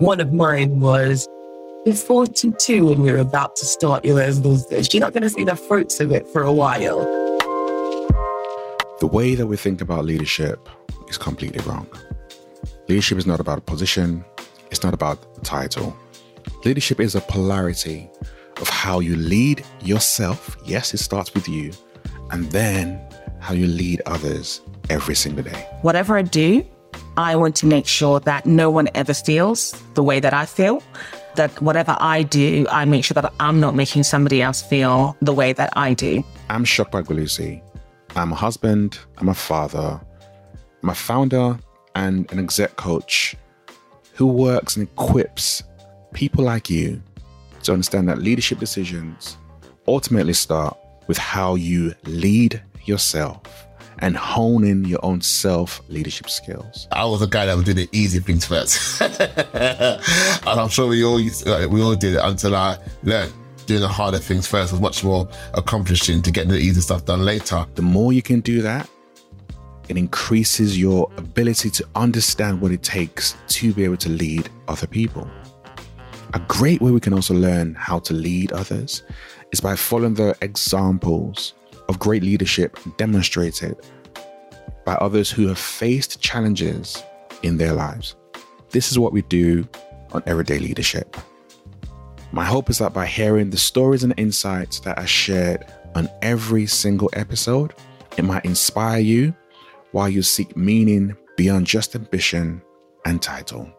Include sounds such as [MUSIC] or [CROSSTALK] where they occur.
One of mine was you're 42 and you're about to start your own business. You're not going to see the fruits of it for a while. The way that we think about leadership is completely wrong. Leadership is not about a position, it's not about a title. Leadership is a polarity of how you lead yourself. Yes, it starts with you, and then how you lead others every single day. Whatever I do, I want to make sure that no one ever feels the way that I feel. That whatever I do, I make sure that I'm not making somebody else feel the way that I do. I'm Sope Agbelusi. I'm a husband, I'm a father, I'm a founder and an exec coach who works and equips people like you to understand that leadership decisions ultimately start with how you lead yourself and hone in your own self leadership skills. I was a guy that would do the easy things first, [LAUGHS] and I'm sure we all used, like, we all did it until I learned doing the harder things first was much more accomplishing to get the easy stuff done later. The more you can do that, it increases your ability to understand what it takes to be able to lead other people. A great way we can also learn how to lead others is by following the examples of great leadership demonstrated by others who have faced challenges in their lives. This is what we do on Everyday Leadership. My hope is that by hearing the stories and insights that are shared on every single episode, it might inspire you while you seek meaning beyond just ambition and title.